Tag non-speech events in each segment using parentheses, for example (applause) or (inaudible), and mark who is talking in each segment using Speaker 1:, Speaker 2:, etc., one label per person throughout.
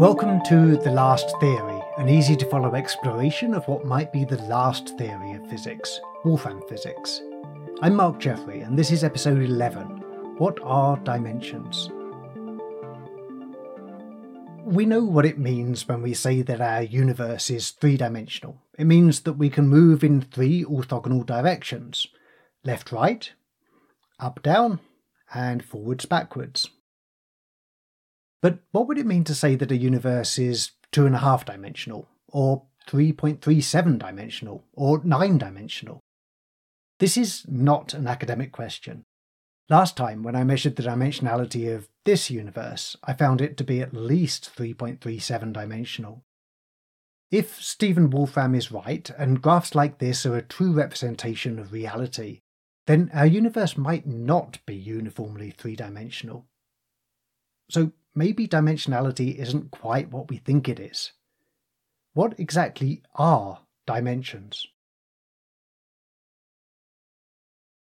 Speaker 1: Welcome to The Last Theory, an easy to follow exploration of what might be the last theory of physics, Wolfram physics. I'm Mark Jeffrey, and this is episode 11 What are dimensions? We know what it means when we say that our universe is three dimensional. It means that we can move in three orthogonal directions left right, up down, and forwards backwards. But what would it mean to say that a universe is two and a half dimensional, or 3.37 dimensional, or 9 dimensional? This is not an academic question. Last time, when I measured the dimensionality of this universe, I found it to be at least 3.37 dimensional. If Stephen Wolfram is right, and graphs like this are a true representation of reality, then our universe might not be uniformly three dimensional. So maybe dimensionality isn't quite what we think it is. What exactly are dimensions?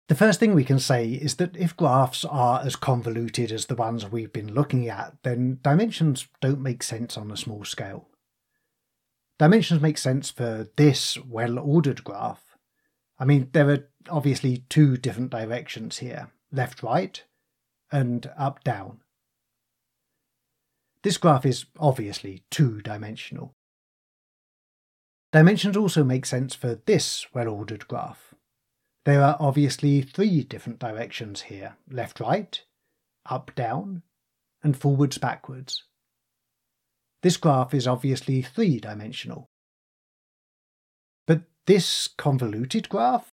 Speaker 1: The first thing we can say is that if graphs are as convoluted as the ones we've been looking at, then dimensions don't make sense on a small scale. Dimensions make sense for this well ordered graph. I mean, there are obviously two different directions here left right and up down. This graph is obviously two dimensional. Dimensions also make sense for this well ordered graph. There are obviously three different directions here left right, up down, and forwards backwards. This graph is obviously three dimensional. But this convoluted graph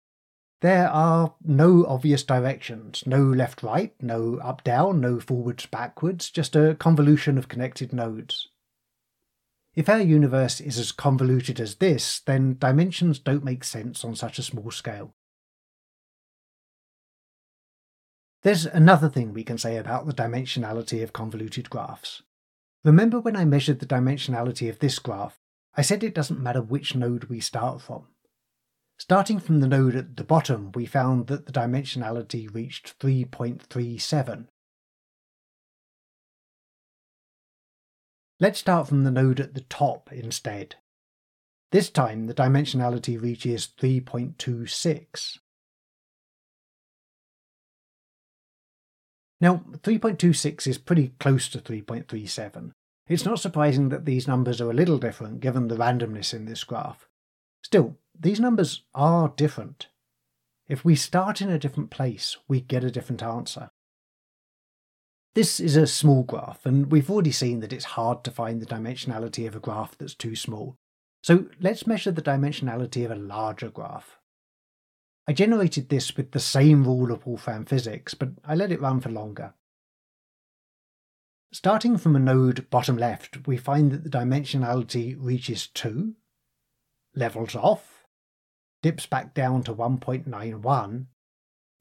Speaker 1: there are no obvious directions, no left right, no up down, no forwards backwards, just a convolution of connected nodes. If our universe is as convoluted as this, then dimensions don't make sense on such a small scale. There's another thing we can say about the dimensionality of convoluted graphs. Remember when I measured the dimensionality of this graph, I said it doesn't matter which node we start from. Starting from the node at the bottom, we found that the dimensionality reached 3.37. Let's start from the node at the top instead. This time the dimensionality reaches 3.26. Now, 3.26 is pretty close to 3.37. It's not surprising that these numbers are a little different given the randomness in this graph. Still, these numbers are different. If we start in a different place, we get a different answer. This is a small graph, and we've already seen that it's hard to find the dimensionality of a graph that's too small. So let's measure the dimensionality of a larger graph. I generated this with the same rule of Wolfram physics, but I let it run for longer. Starting from a node bottom left, we find that the dimensionality reaches 2, levels off, dips back down to 1.91,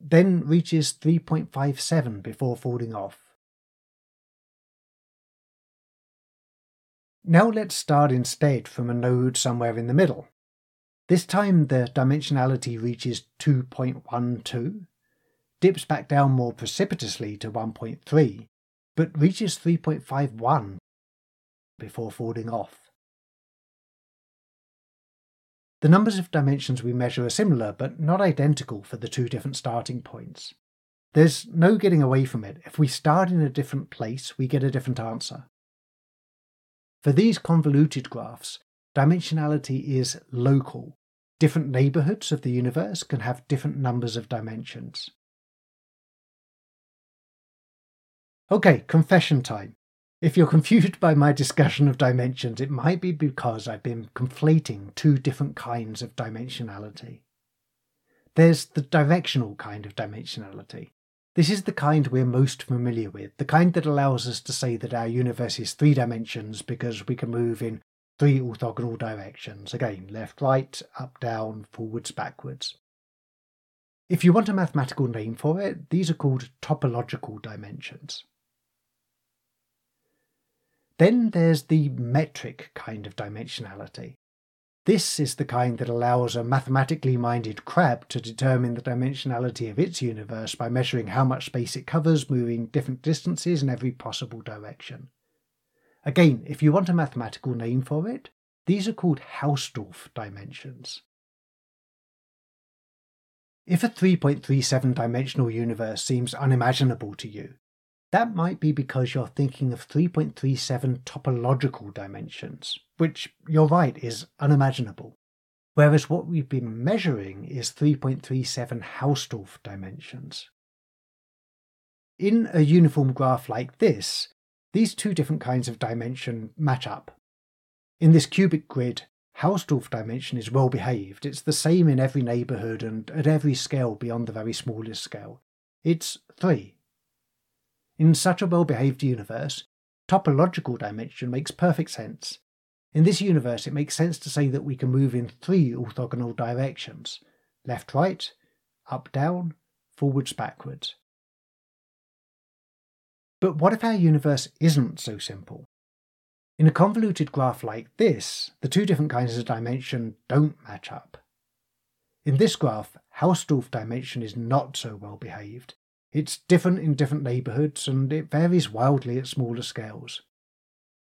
Speaker 1: then reaches 3.57 before falling off. Now let's start instead from a node somewhere in the middle. This time the dimensionality reaches 2.12, dips back down more precipitously to 1.3, but reaches 3.51 before falling off. The numbers of dimensions we measure are similar, but not identical for the two different starting points. There's no getting away from it. If we start in a different place, we get a different answer. For these convoluted graphs, dimensionality is local. Different neighbourhoods of the universe can have different numbers of dimensions. Okay, confession time. If you're (laughs) confused by my discussion of dimensions, it might be because I've been conflating two different kinds of dimensionality. There's the directional kind of dimensionality. This is the kind we're most familiar with, the kind that allows us to say that our universe is three dimensions because we can move in three orthogonal directions again, left, right, up, down, forwards, backwards. If you want a mathematical name for it, these are called topological dimensions. Then there's the metric kind of dimensionality. This is the kind that allows a mathematically minded crab to determine the dimensionality of its universe by measuring how much space it covers, moving different distances in every possible direction. Again, if you want a mathematical name for it, these are called Hausdorff dimensions. If a 3.37 dimensional universe seems unimaginable to you, that might be because you're thinking of 3.37 topological dimensions, which you're right is unimaginable. Whereas what we've been measuring is 3.37 Hausdorff dimensions. In a uniform graph like this, these two different kinds of dimension match up. In this cubic grid, Hausdorff dimension is well behaved. It's the same in every neighbourhood and at every scale beyond the very smallest scale. It's 3. In such a well behaved universe, topological dimension makes perfect sense. In this universe, it makes sense to say that we can move in three orthogonal directions left right, up down, forwards backwards. But what if our universe isn't so simple? In a convoluted graph like this, the two different kinds of dimension don't match up. In this graph, Hausdorff dimension is not so well behaved. It's different in different neighbourhoods and it varies wildly at smaller scales.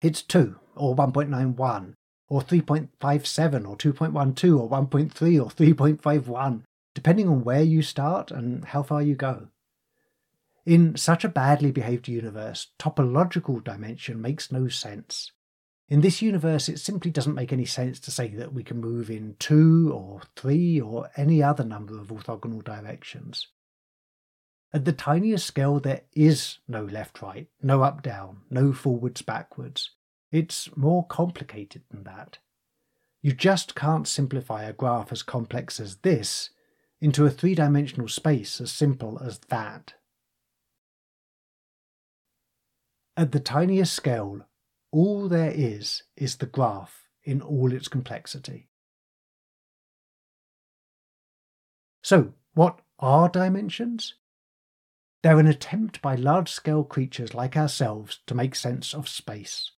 Speaker 1: It's 2, or 1.91, or 3.57, or 2.12, or 1.3, or 3.51, depending on where you start and how far you go. In such a badly behaved universe, topological dimension makes no sense. In this universe, it simply doesn't make any sense to say that we can move in two or three or any other number of orthogonal directions. At the tiniest scale, there is no left right, no up down, no forwards backwards. It's more complicated than that. You just can't simplify a graph as complex as this into a three dimensional space as simple as that. At the tiniest scale, all there is is the graph in all its complexity. So, what are dimensions? They're an attempt by large scale creatures like ourselves to make sense of space.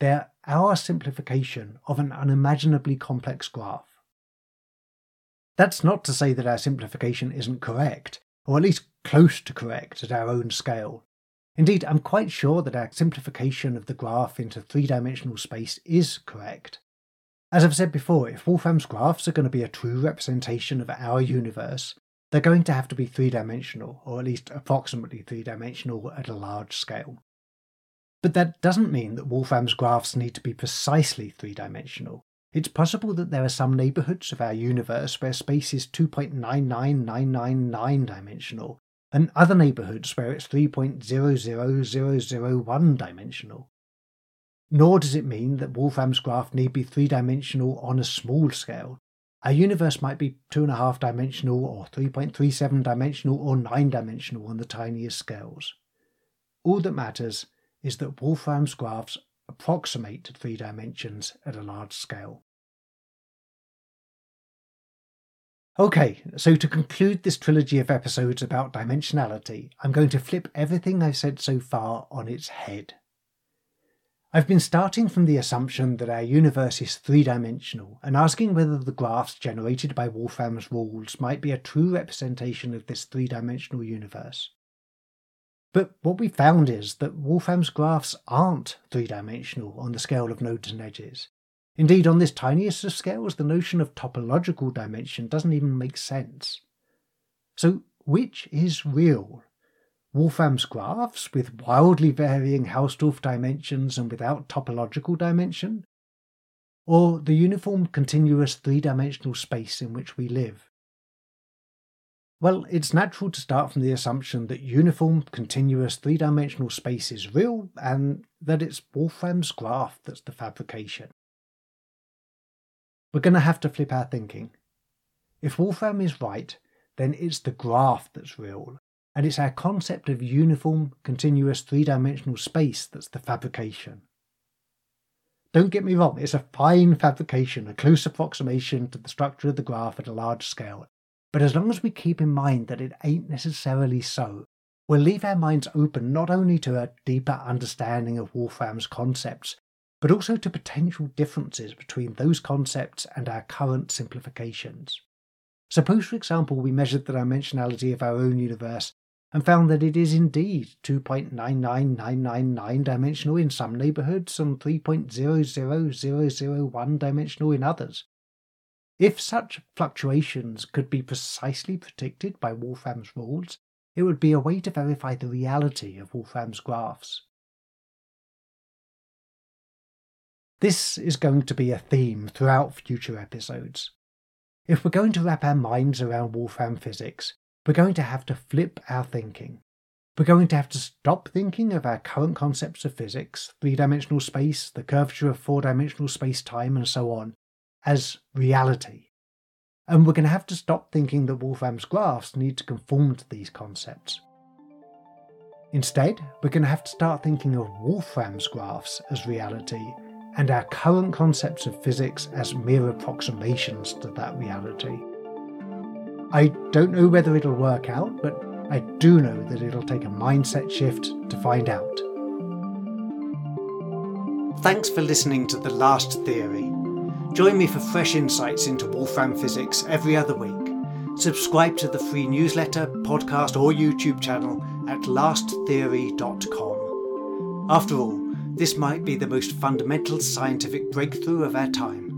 Speaker 1: They're our simplification of an unimaginably complex graph. That's not to say that our simplification isn't correct, or at least close to correct at our own scale. Indeed, I'm quite sure that our simplification of the graph into three dimensional space is correct. As I've said before, if Wolfram's graphs are going to be a true representation of our universe, they're going to have to be three dimensional, or at least approximately three dimensional at a large scale. But that doesn't mean that Wolfram's graphs need to be precisely three dimensional. It's possible that there are some neighbourhoods of our universe where space is 2.99999 dimensional, and other neighbourhoods where it's 3.00001 dimensional. Nor does it mean that Wolfram's graph need be three dimensional on a small scale. Our universe might be two and a half dimensional, or 3.37 dimensional, or 9 dimensional on the tiniest scales. All that matters is that Wolfram's graphs approximate to three dimensions at a large scale. Okay, so to conclude this trilogy of episodes about dimensionality, I'm going to flip everything I've said so far on its head. I've been starting from the assumption that our universe is three dimensional and asking whether the graphs generated by Wolfram's rules might be a true representation of this three dimensional universe. But what we found is that Wolfram's graphs aren't three dimensional on the scale of nodes and edges. Indeed, on this tiniest of scales, the notion of topological dimension doesn't even make sense. So, which is real? Wolfram's graphs with wildly varying Hausdorff dimensions and without topological dimension? Or the uniform continuous three dimensional space in which we live? Well, it's natural to start from the assumption that uniform continuous three dimensional space is real and that it's Wolfram's graph that's the fabrication. We're going to have to flip our thinking. If Wolfram is right, then it's the graph that's real, and it's our concept of uniform, continuous three dimensional space that's the fabrication. Don't get me wrong, it's a fine fabrication, a close approximation to the structure of the graph at a large scale. But as long as we keep in mind that it ain't necessarily so, we'll leave our minds open not only to a deeper understanding of Wolfram's concepts, but also to potential differences between those concepts and our current simplifications. Suppose, for example, we measured the dimensionality of our own universe and found that it is indeed 2.99999 dimensional in some neighbourhoods and 3.00001 dimensional in others. If such fluctuations could be precisely predicted by Wolfram's rules, it would be a way to verify the reality of Wolfram's graphs. This is going to be a theme throughout future episodes. If we're going to wrap our minds around Wolfram physics, we're going to have to flip our thinking. We're going to have to stop thinking of our current concepts of physics, three dimensional space, the curvature of four dimensional space time, and so on, as reality. And we're going to have to stop thinking that Wolfram's graphs need to conform to these concepts. Instead, we're going to have to start thinking of Wolfram's graphs as reality and our current concepts of physics as mere approximations to that reality. I don't know whether it'll work out, but I do know that it'll take a mindset shift to find out. Thanks for listening to The Last Theory. Join me for fresh insights into Wolfram physics every other week. Subscribe to the free newsletter, podcast, or YouTube channel at lasttheory.com. After all, this might be the most fundamental scientific breakthrough of our time.